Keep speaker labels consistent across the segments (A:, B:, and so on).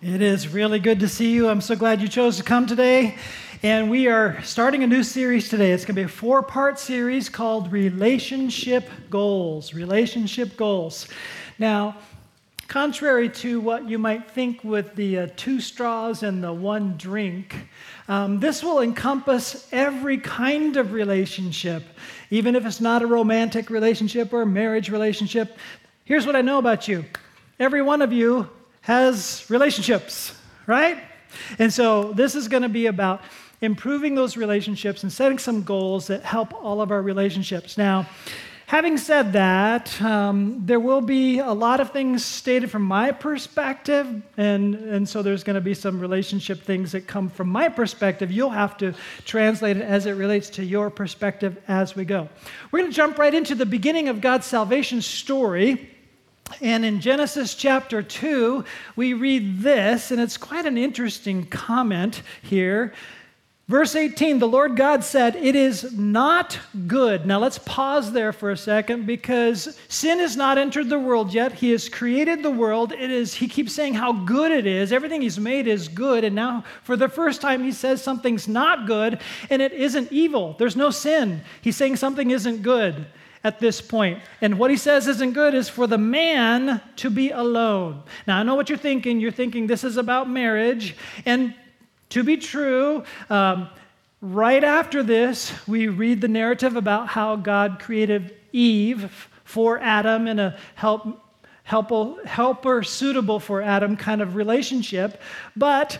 A: It is really good to see you. I'm so glad you chose to come today. And we are starting a new series today. It's going to be a four part series called Relationship Goals. Relationship Goals. Now, contrary to what you might think with the uh, two straws and the one drink, um, this will encompass every kind of relationship, even if it's not a romantic relationship or a marriage relationship. Here's what I know about you every one of you has relationships, right? And so this is going to be about improving those relationships and setting some goals that help all of our relationships. Now, having said that, um, there will be a lot of things stated from my perspective, and, and so there's going to be some relationship things that come from my perspective. You'll have to translate it as it relates to your perspective as we go. We're going to jump right into the beginning of God's salvation story. And in Genesis chapter 2, we read this, and it's quite an interesting comment here. Verse 18, the Lord God said, It is not good. Now let's pause there for a second because sin has not entered the world yet. He has created the world. It is, he keeps saying how good it is. Everything he's made is good. And now, for the first time, he says something's not good and it isn't evil. There's no sin. He's saying something isn't good at this point. And what he says isn't good is for the man to be alone. Now, I know what you're thinking. You're thinking this is about marriage. And to be true, um, right after this, we read the narrative about how God created Eve for Adam in a help, help, helper suitable for Adam kind of relationship. But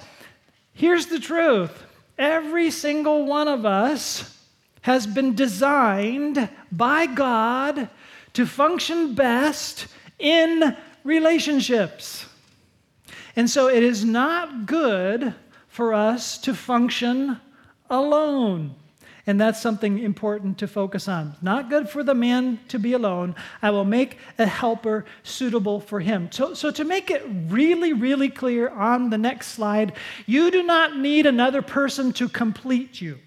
A: here's the truth every single one of us has been designed by God to function best in relationships. And so it is not good for us to function alone. And that's something important to focus on. Not good for the man to be alone. I will make a helper suitable for him. So, so, to make it really, really clear on the next slide, you do not need another person to complete you.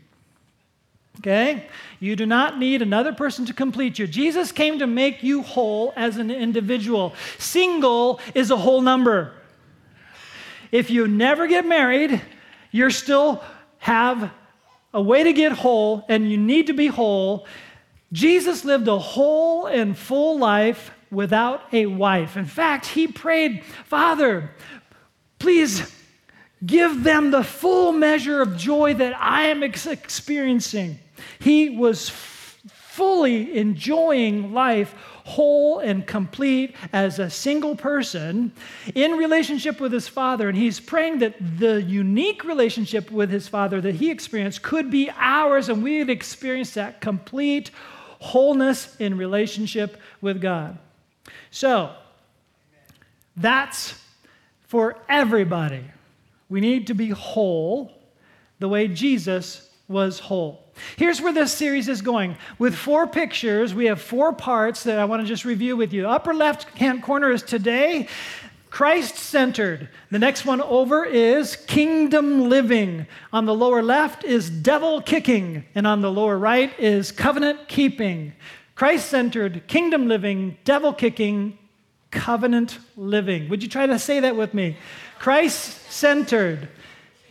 A: Okay? You do not need another person to complete you. Jesus came to make you whole as an individual. Single is a whole number. If you never get married, you still have a way to get whole and you need to be whole. Jesus lived a whole and full life without a wife. In fact, he prayed, Father, please give them the full measure of joy that I am ex- experiencing. He was f- fully enjoying life whole and complete as a single person in relationship with his father. And he's praying that the unique relationship with his father that he experienced could be ours and we would experience that complete wholeness in relationship with God. So, that's for everybody. We need to be whole the way Jesus was whole. Here's where this series is going. With four pictures, we have four parts that I want to just review with you. Upper left hand corner is today, Christ centered. The next one over is kingdom living. On the lower left is devil kicking. And on the lower right is covenant keeping. Christ centered, kingdom living, devil kicking, covenant living. Would you try to say that with me? Christ centered,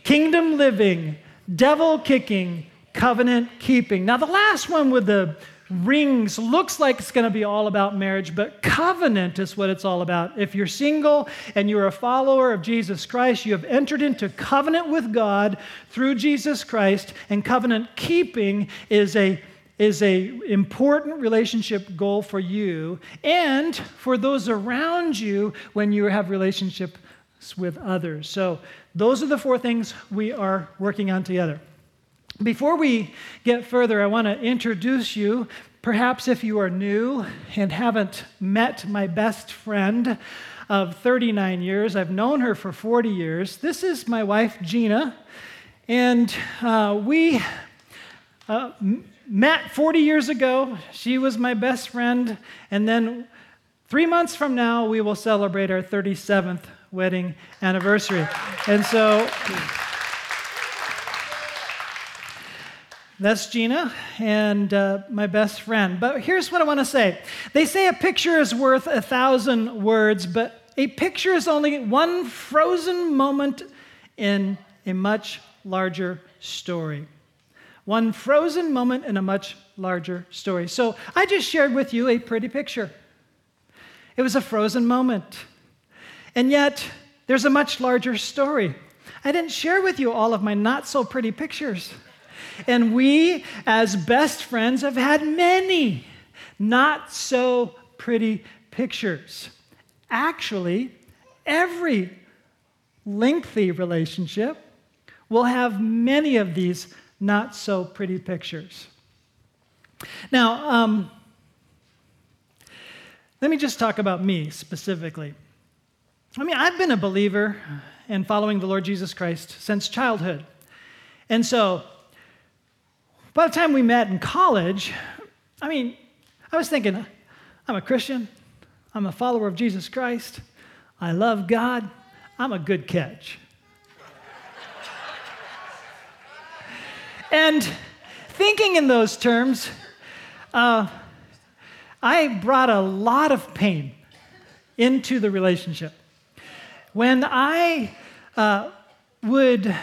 A: kingdom living, devil kicking, covenant keeping. Now, the last one with the rings looks like it's going to be all about marriage, but covenant is what it's all about. If you're single and you're a follower of Jesus Christ, you have entered into covenant with God through Jesus Christ, and covenant keeping is a is a important relationship goal for you and for those around you when you have relationships with others. So those are the four things we are working on together. Before we get further, I want to introduce you. Perhaps if you are new and haven't met my best friend of 39 years, I've known her for 40 years. This is my wife, Gina. And uh, we uh, met 40 years ago. She was my best friend. And then three months from now, we will celebrate our 37th wedding anniversary. And so. That's Gina and uh, my best friend. But here's what I want to say they say a picture is worth a thousand words, but a picture is only one frozen moment in a much larger story. One frozen moment in a much larger story. So I just shared with you a pretty picture. It was a frozen moment. And yet, there's a much larger story. I didn't share with you all of my not so pretty pictures. And we, as best friends, have had many not so pretty pictures. Actually, every lengthy relationship will have many of these not so pretty pictures. Now, um, let me just talk about me specifically. I mean, I've been a believer and following the Lord Jesus Christ since childhood. And so, by the time we met in college, I mean, I was thinking, I'm a Christian, I'm a follower of Jesus Christ, I love God, I'm a good catch. And thinking in those terms, uh, I brought a lot of pain into the relationship. When I uh, would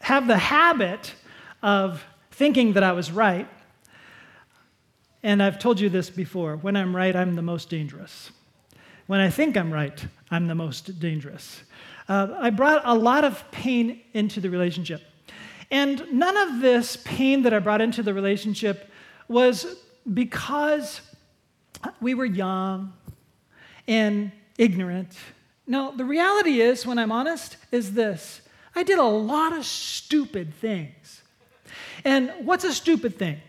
A: have the habit of thinking that I was right, and I've told you this before when I'm right, I'm the most dangerous. When I think I'm right, I'm the most dangerous. Uh, I brought a lot of pain into the relationship. And none of this pain that I brought into the relationship was because we were young and ignorant. No, the reality is, when I'm honest, is this I did a lot of stupid things. And what's a stupid thing?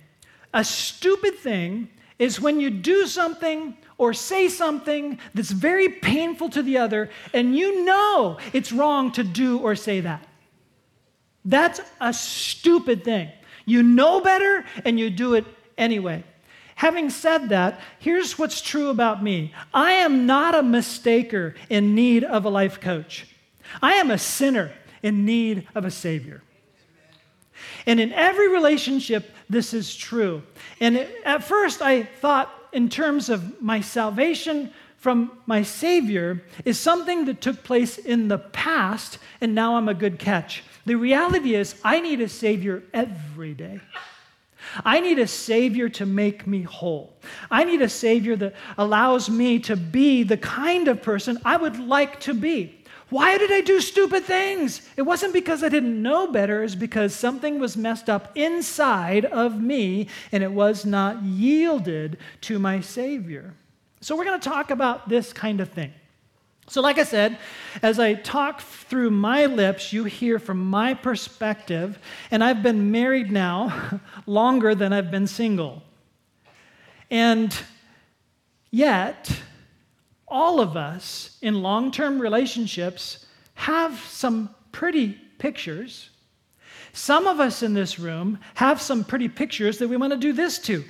A: A stupid thing is when you do something or say something that's very painful to the other, and you know it's wrong to do or say that. That's a stupid thing. You know better and you do it anyway. Having said that, here's what's true about me I am not a mistaker in need of a life coach, I am a sinner in need of a Savior. And in every relationship, this is true. And at first, I thought in terms of my salvation from my Savior is something that took place in the past, and now I'm a good catch. The reality is, I need a Savior every day. I need a Savior to make me whole. I need a Savior that allows me to be the kind of person I would like to be. Why did I do stupid things? It wasn't because I didn't know better, it's because something was messed up inside of me and it was not yielded to my Savior. So, we're going to talk about this kind of thing. So, like I said, as I talk through my lips, you hear from my perspective, and I've been married now longer than I've been single. And yet, all of us in long term relationships have some pretty pictures. Some of us in this room have some pretty pictures that we want to do this to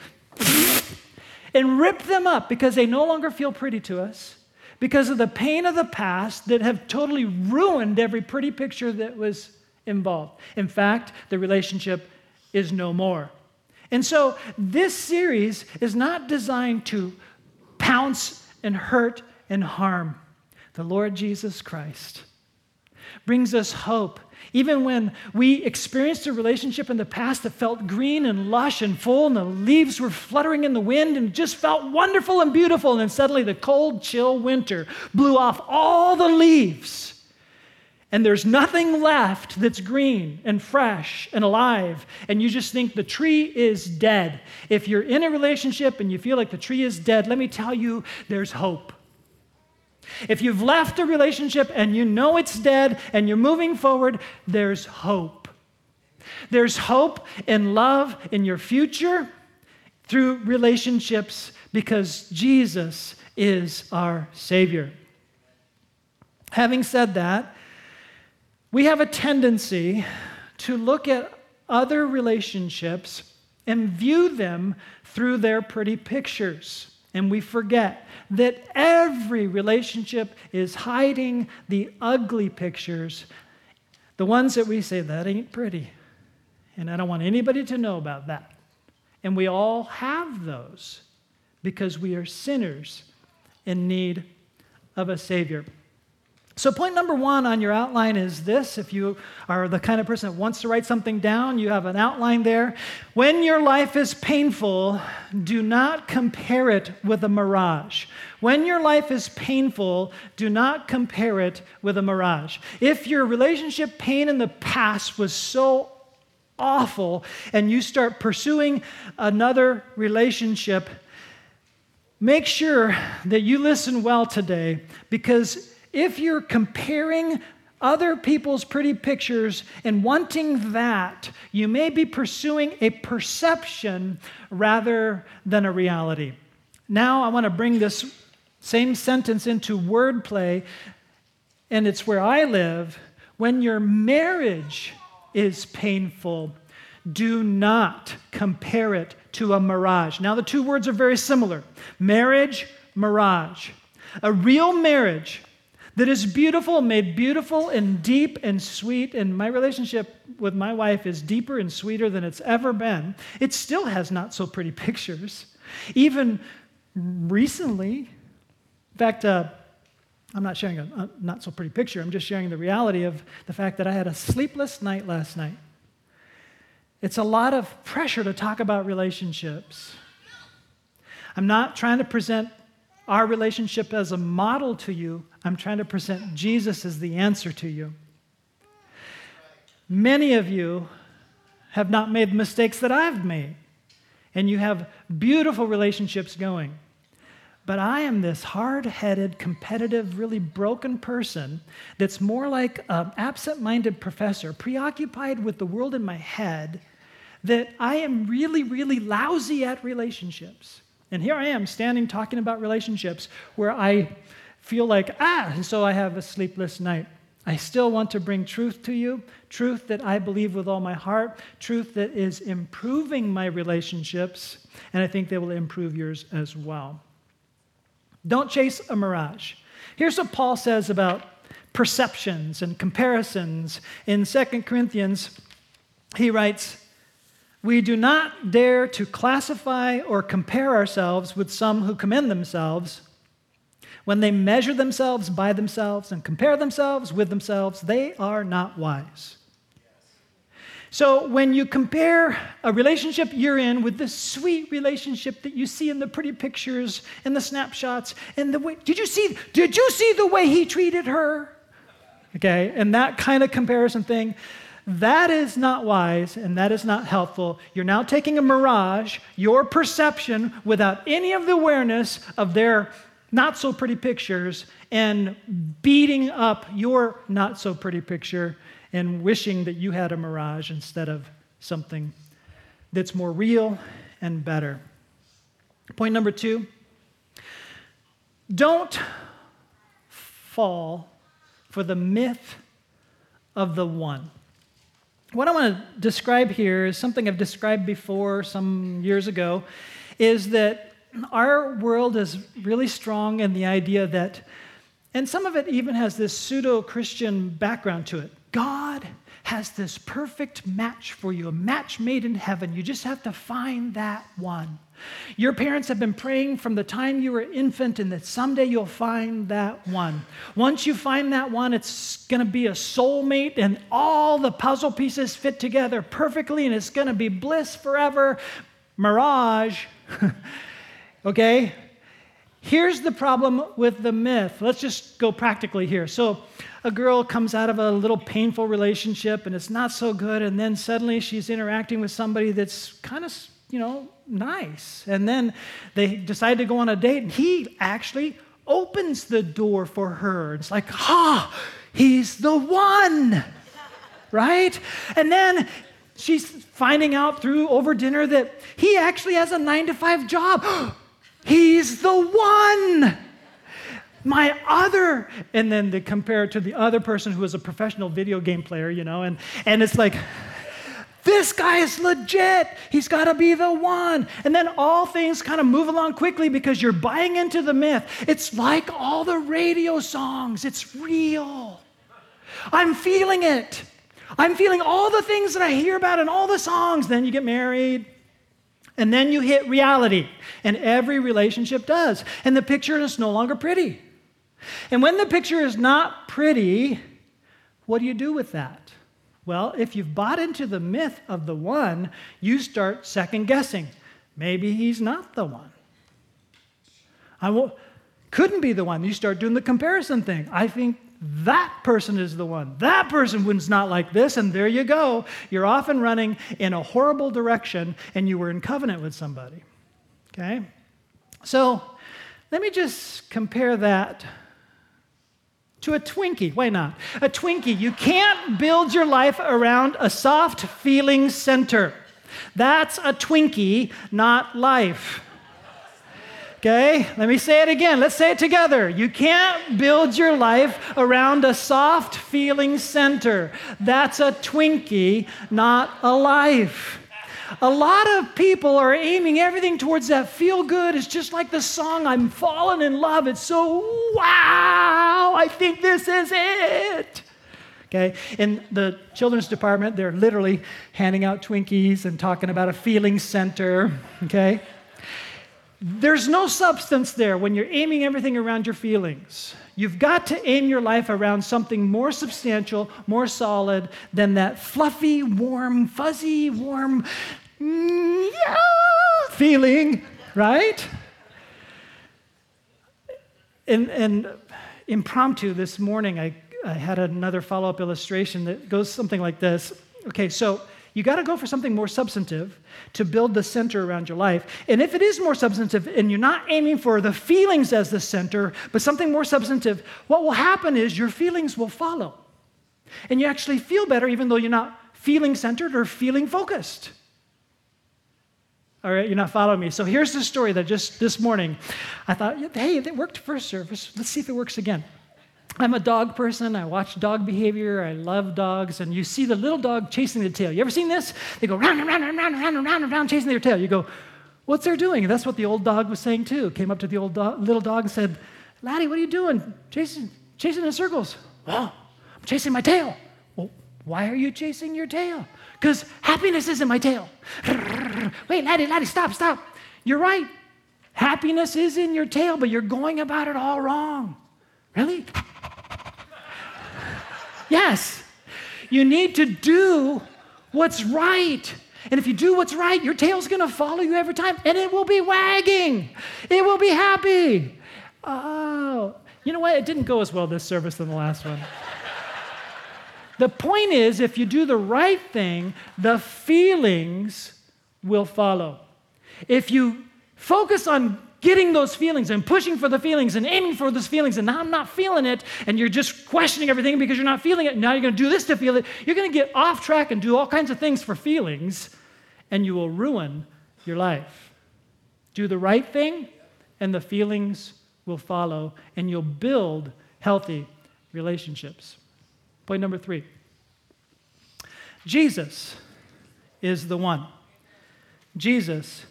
A: and rip them up because they no longer feel pretty to us because of the pain of the past that have totally ruined every pretty picture that was involved. In fact, the relationship is no more. And so, this series is not designed to pounce and hurt and harm. The Lord Jesus Christ brings us hope even when we experienced a relationship in the past that felt green and lush and full, and the leaves were fluttering in the wind and just felt wonderful and beautiful, and then suddenly the cold, chill winter blew off all the leaves. And there's nothing left that's green and fresh and alive, and you just think the tree is dead. If you're in a relationship and you feel like the tree is dead, let me tell you, there's hope. If you've left a relationship and you know it's dead and you're moving forward, there's hope. There's hope in love in your future through relationships because Jesus is our Savior. Having said that, we have a tendency to look at other relationships and view them through their pretty pictures. And we forget that every relationship is hiding the ugly pictures, the ones that we say, that ain't pretty. And I don't want anybody to know about that. And we all have those because we are sinners in need of a Savior. So, point number one on your outline is this. If you are the kind of person that wants to write something down, you have an outline there. When your life is painful, do not compare it with a mirage. When your life is painful, do not compare it with a mirage. If your relationship pain in the past was so awful and you start pursuing another relationship, make sure that you listen well today because if you're comparing other people's pretty pictures and wanting that, you may be pursuing a perception rather than a reality. Now, I want to bring this same sentence into wordplay, and it's where I live. When your marriage is painful, do not compare it to a mirage. Now, the two words are very similar marriage, mirage. A real marriage that is beautiful, made beautiful and deep and sweet. And my relationship with my wife is deeper and sweeter than it's ever been. It still has not so pretty pictures. Even recently, in fact, uh, I'm not sharing a, a not so pretty picture, I'm just sharing the reality of the fact that I had a sleepless night last night. It's a lot of pressure to talk about relationships. I'm not trying to present our relationship as a model to you, I'm trying to present Jesus as the answer to you. Many of you have not made mistakes that I've made, and you have beautiful relationships going. But I am this hard headed, competitive, really broken person that's more like an absent minded professor, preoccupied with the world in my head, that I am really, really lousy at relationships. And here I am standing talking about relationships where I feel like, ah, and so I have a sleepless night. I still want to bring truth to you, truth that I believe with all my heart, truth that is improving my relationships, and I think they will improve yours as well. Don't chase a mirage. Here's what Paul says about perceptions and comparisons. In 2 Corinthians, he writes, we do not dare to classify or compare ourselves with some who commend themselves. When they measure themselves by themselves and compare themselves with themselves, they are not wise. So, when you compare a relationship you're in with the sweet relationship that you see in the pretty pictures and the snapshots, and the way, did you see, did you see the way he treated her? Okay, and that kind of comparison thing, that is not wise and that is not helpful. You're now taking a mirage, your perception, without any of the awareness of their not so pretty pictures, and beating up your not so pretty picture and wishing that you had a mirage instead of something that's more real and better. Point number two don't fall for the myth of the one. What I want to describe here is something I've described before some years ago is that our world is really strong in the idea that, and some of it even has this pseudo Christian background to it. God has this perfect match for you, a match made in heaven. You just have to find that one. Your parents have been praying from the time you were infant, and that someday you'll find that one. Once you find that one, it's going to be a soulmate, and all the puzzle pieces fit together perfectly, and it's going to be bliss forever. Mirage. okay? Here's the problem with the myth. Let's just go practically here. So, a girl comes out of a little painful relationship and it's not so good, and then suddenly she's interacting with somebody that's kind of, you know, nice. And then they decide to go on a date, and he actually opens the door for her. It's like, ha, he's the one, right? And then she's finding out through over dinner that he actually has a nine to five job. he's the one. My other, and then they compare it to the other person who is a professional video game player, you know, and, and it's like, this guy is legit. He's got to be the one. And then all things kind of move along quickly because you're buying into the myth. It's like all the radio songs, it's real. I'm feeling it. I'm feeling all the things that I hear about in all the songs. Then you get married. And then you hit reality. And every relationship does. And the picture is no longer pretty. And when the picture is not pretty, what do you do with that? Well, if you've bought into the myth of the one, you start second guessing. Maybe he's not the one. I will, couldn't be the one. You start doing the comparison thing. I think that person is the one. That person was not like this, and there you go. You're off and running in a horrible direction, and you were in covenant with somebody. Okay? So let me just compare that to a Twinkie. Why not? A Twinkie. You can't build your life around a soft feeling center. That's a Twinkie, not life. Okay, let me say it again. Let's say it together. You can't build your life around a soft feeling center. That's a Twinkie, not a life. A lot of people are aiming everything towards that feel good. It's just like the song, I'm falling in love. It's so wow, I think this is it. Okay, in the children's department, they're literally handing out Twinkies and talking about a feeling center. Okay, there's no substance there when you're aiming everything around your feelings. You've got to aim your life around something more substantial, more solid than that fluffy, warm, fuzzy, warm feeling, right? And, and impromptu this morning, I, I had another follow up illustration that goes something like this. Okay, so you got to go for something more substantive to build the center around your life. And if it is more substantive and you're not aiming for the feelings as the center, but something more substantive, what will happen is your feelings will follow. And you actually feel better even though you're not feeling centered or feeling focused. All right, you're not following me. So here's the story that just this morning I thought, hey, it worked first service. Let's see if it works again. I'm a dog person. I watch dog behavior. I love dogs. And you see the little dog chasing the tail. You ever seen this? They go round and round and round and round and round and round chasing their tail. You go, what's they're doing? And that's what the old dog was saying too. Came up to the old do- little dog and said, Laddie, what are you doing? Chasing, chasing in circles. Oh, I'm chasing my tail. Well, why are you chasing your tail? Because happiness is in my tail. Wait, Laddie, Laddie, stop, stop. You're right. Happiness is in your tail, but you're going about it all wrong. Really? Yes. You need to do what's right. And if you do what's right, your tail's going to follow you every time and it will be wagging. It will be happy. Oh, you know what? It didn't go as well this service than the last one. the point is, if you do the right thing, the feelings will follow. If you focus on getting those feelings and pushing for the feelings and aiming for those feelings, and now I'm not feeling it, and you're just questioning everything because you're not feeling it. Now you're going to do this to feel it. You're going to get off track and do all kinds of things for feelings, and you will ruin your life. Do the right thing, and the feelings will follow, and you'll build healthy relationships. Point number three Jesus is the one. Jesus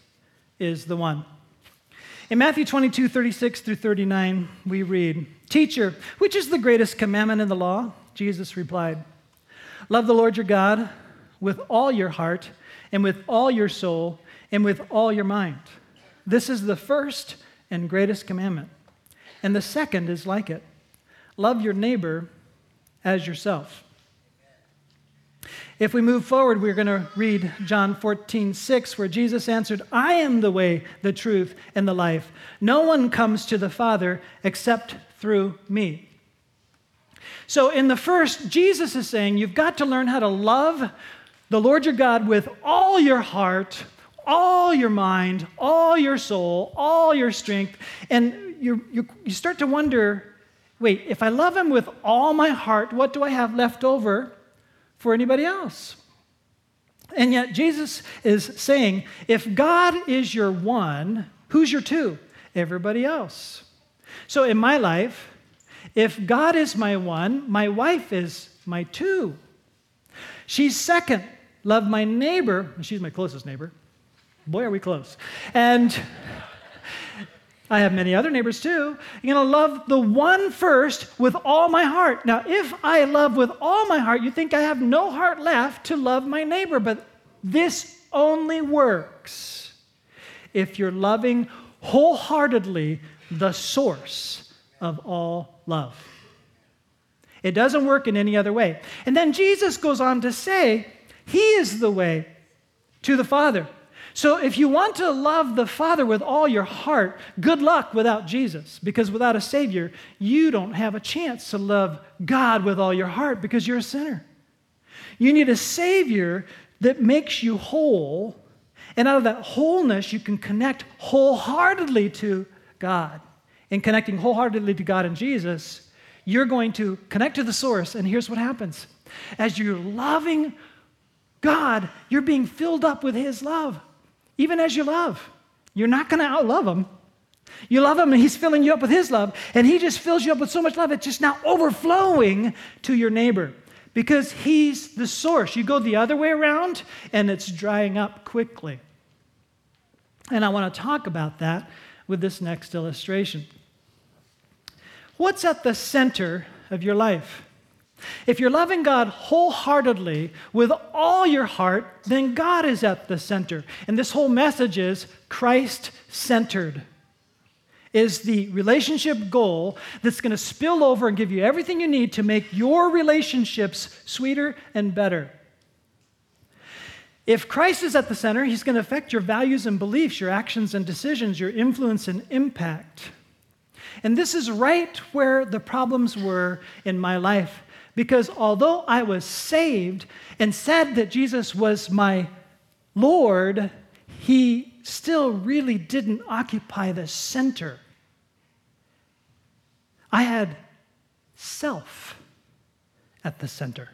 A: is the one. In Matthew 22, 36 through 39, we read, Teacher, which is the greatest commandment in the law? Jesus replied, Love the Lord your God with all your heart, and with all your soul, and with all your mind. This is the first and greatest commandment. And the second is like it love your neighbor as yourself. If we move forward, we're going to read John 14, 6, where Jesus answered, I am the way, the truth, and the life. No one comes to the Father except through me. So, in the first, Jesus is saying you've got to learn how to love the Lord your God with all your heart, all your mind, all your soul, all your strength. And you, you, you start to wonder wait, if I love him with all my heart, what do I have left over for anybody else. And yet, Jesus is saying if God is your one, who's your two? Everybody else. So, in my life, if God is my one, my wife is my two. She's second. Love my neighbor. She's my closest neighbor. Boy, are we close. And I have many other neighbors too. You're going to love the one first with all my heart. Now, if I love with all my heart, you think I have no heart left to love my neighbor, but this only works if you're loving wholeheartedly the source of all love. It doesn't work in any other way. And then Jesus goes on to say, He is the way to the Father. So if you want to love the Father with all your heart, good luck without Jesus, because without a Savior, you don't have a chance to love God with all your heart because you're a sinner. You need a Savior that makes you whole, and out of that wholeness, you can connect wholeheartedly to God. In connecting wholeheartedly to God and Jesus, you're going to connect to the source, and here's what happens. As you're loving God, you're being filled up with His love, even as you love. You're not going to outlove Him. You love Him, and He's filling you up with His love, and He just fills you up with so much love, it's just now overflowing to your neighbor because He's the source. You go the other way around, and it's drying up quickly. And I want to talk about that with this next illustration. What's at the center of your life? If you're loving God wholeheartedly with all your heart, then God is at the center. And this whole message is Christ centered. Is the relationship goal that's going to spill over and give you everything you need to make your relationships sweeter and better. If Christ is at the center, he's going to affect your values and beliefs, your actions and decisions, your influence and impact. And this is right where the problems were in my life. Because although I was saved and said that Jesus was my Lord, he still really didn't occupy the center. I had self at the center.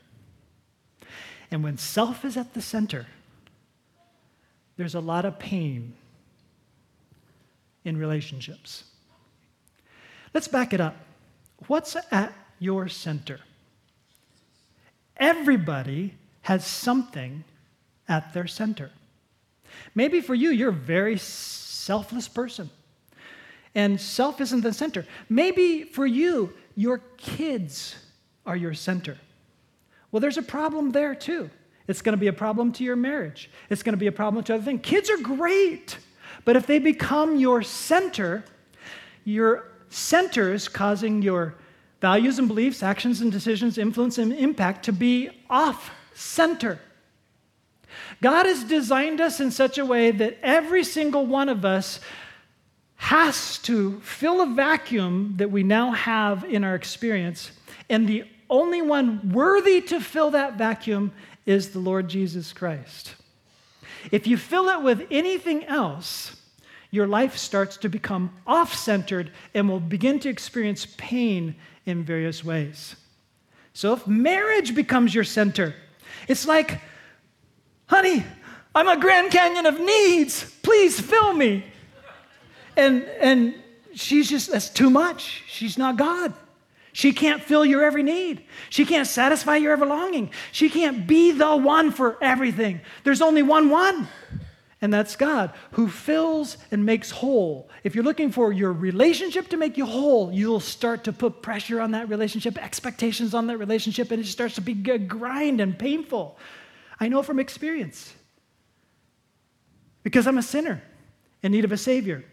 A: And when self is at the center, there's a lot of pain in relationships. Let's back it up. What's at your center? Everybody has something at their center. Maybe for you, you're a very selfless person, and self isn't the center. Maybe for you, your kids are your center. Well, there's a problem there too. It's going to be a problem to your marriage. It's going to be a problem to other things. Kids are great, but if they become your center, your center is causing your values and beliefs, actions and decisions, influence and impact to be off center. God has designed us in such a way that every single one of us has to fill a vacuum that we now have in our experience. And the only one worthy to fill that vacuum is the Lord Jesus Christ. If you fill it with anything else, your life starts to become off centered and will begin to experience pain in various ways. So, if marriage becomes your center, it's like, honey, I'm a Grand Canyon of needs. Please fill me. And, and she's just, that's too much. She's not God. She can't fill your every need. She can't satisfy your every longing. She can't be the one for everything. There's only one one and that's God who fills and makes whole. If you're looking for your relationship to make you whole, you'll start to put pressure on that relationship, expectations on that relationship, and it starts to be a grind and painful. I know from experience because I'm a sinner in need of a Savior.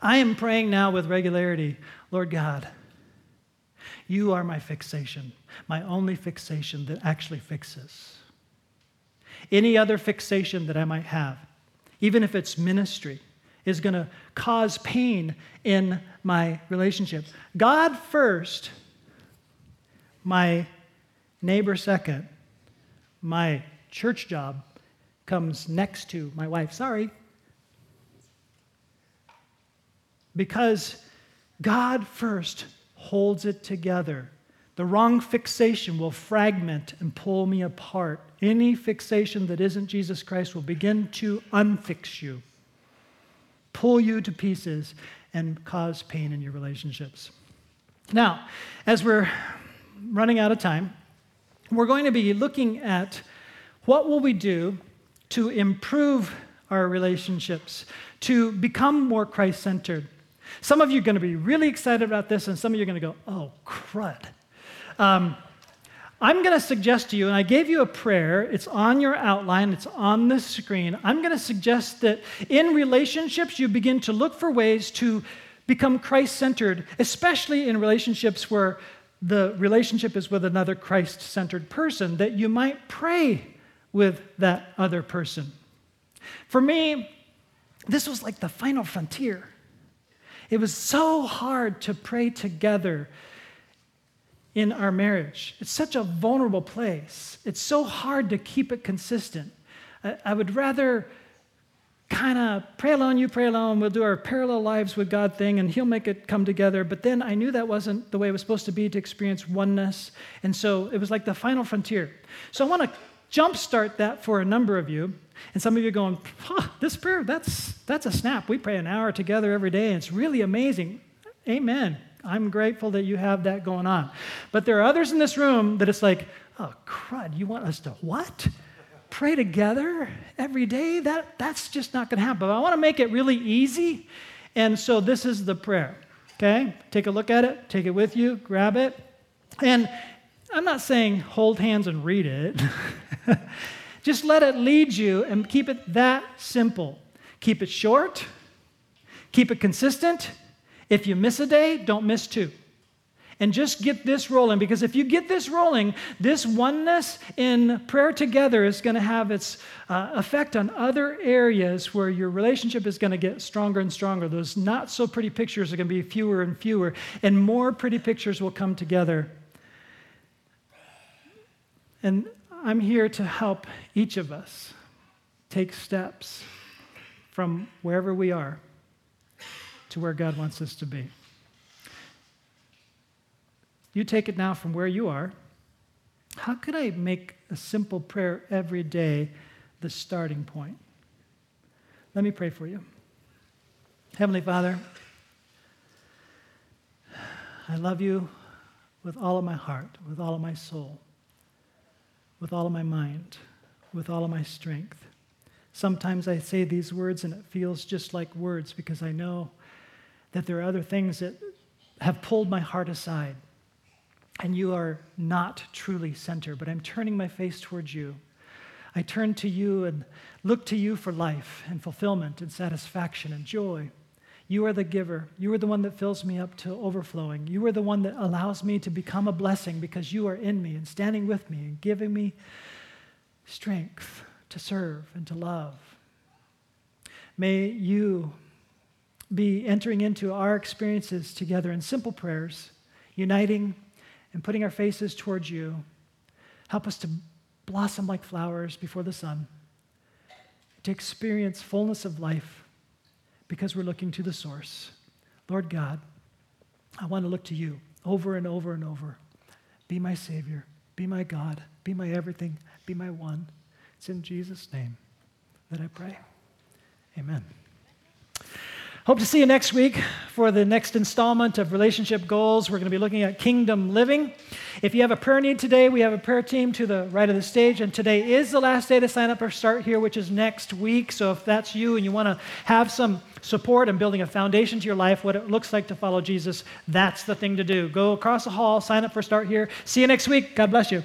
A: I am praying now with regularity Lord God, you are my fixation, my only fixation that actually fixes. Any other fixation that I might have even if it's ministry, is going to cause pain in my relationship. God first, my neighbor second, my church job comes next to my wife. Sorry. Because God first holds it together. The wrong fixation will fragment and pull me apart. Any fixation that isn't Jesus Christ will begin to unfix you, pull you to pieces, and cause pain in your relationships. Now, as we're running out of time, we're going to be looking at what will we do to improve our relationships, to become more Christ centered. Some of you are going to be really excited about this, and some of you are going to go, oh, crud. Um, I'm going to suggest to you, and I gave you a prayer. It's on your outline, it's on the screen. I'm going to suggest that in relationships, you begin to look for ways to become Christ centered, especially in relationships where the relationship is with another Christ centered person, that you might pray with that other person. For me, this was like the final frontier. It was so hard to pray together in our marriage. It's such a vulnerable place. It's so hard to keep it consistent. I, would rather kind of pray alone, you pray alone, we'll do our parallel lives with God thing, and He'll make it come together. But then I knew that wasn't the way it was supposed to be to experience oneness. And so it was like the final frontier. So I want to jumpstart that for a number of you. And some of you are going, huh, this prayer, that's, that's a snap. We pray an hour together every day, and it's really amazing. Amen. I'm grateful that you have that going on. But there are others in this room that it's like, oh, crud, you want us to what? Pray together every day? That, that's just not going to happen. But I want to make it really easy. And so this is the prayer. Okay? Take a look at it, take it with you, grab it. And I'm not saying hold hands and read it. just let it lead you and keep it that simple. Keep it short, keep it consistent, if you miss a day, don't miss two. And just get this rolling because if you get this rolling, this oneness in prayer together is going to have its uh, effect on other areas where your relationship is going to get stronger and stronger. Those not so pretty pictures are going to be fewer and fewer, and more pretty pictures will come together. And I'm here to help each of us take steps from wherever we are to where God wants us to be. You take it now from where you are. How could I make a simple prayer every day the starting point? Let me pray for you. Heavenly Father, I love you with all of my heart, with all of my soul, with all of my mind, with all of my strength. Sometimes I say these words and it feels just like words because I know that there are other things that have pulled my heart aside. And you are not truly center, but I'm turning my face towards you. I turn to you and look to you for life and fulfillment and satisfaction and joy. You are the giver. You are the one that fills me up to overflowing. You are the one that allows me to become a blessing because you are in me and standing with me and giving me strength to serve and to love. May you be entering into our experiences together in simple prayers, uniting and putting our faces towards you. Help us to blossom like flowers before the sun, to experience fullness of life because we're looking to the source. Lord God, I want to look to you over and over and over. Be my Savior, be my God, be my everything, be my one. It's in Jesus' name that I pray. Amen. Hope to see you next week for the next installment of Relationship Goals. We're going to be looking at kingdom living. If you have a prayer need today, we have a prayer team to the right of the stage, and today is the last day to sign up or start here, which is next week. So if that's you and you want to have some support in building a foundation to your life, what it looks like to follow Jesus, that's the thing to do. Go across the hall, sign up for start here. See you next week. God bless you.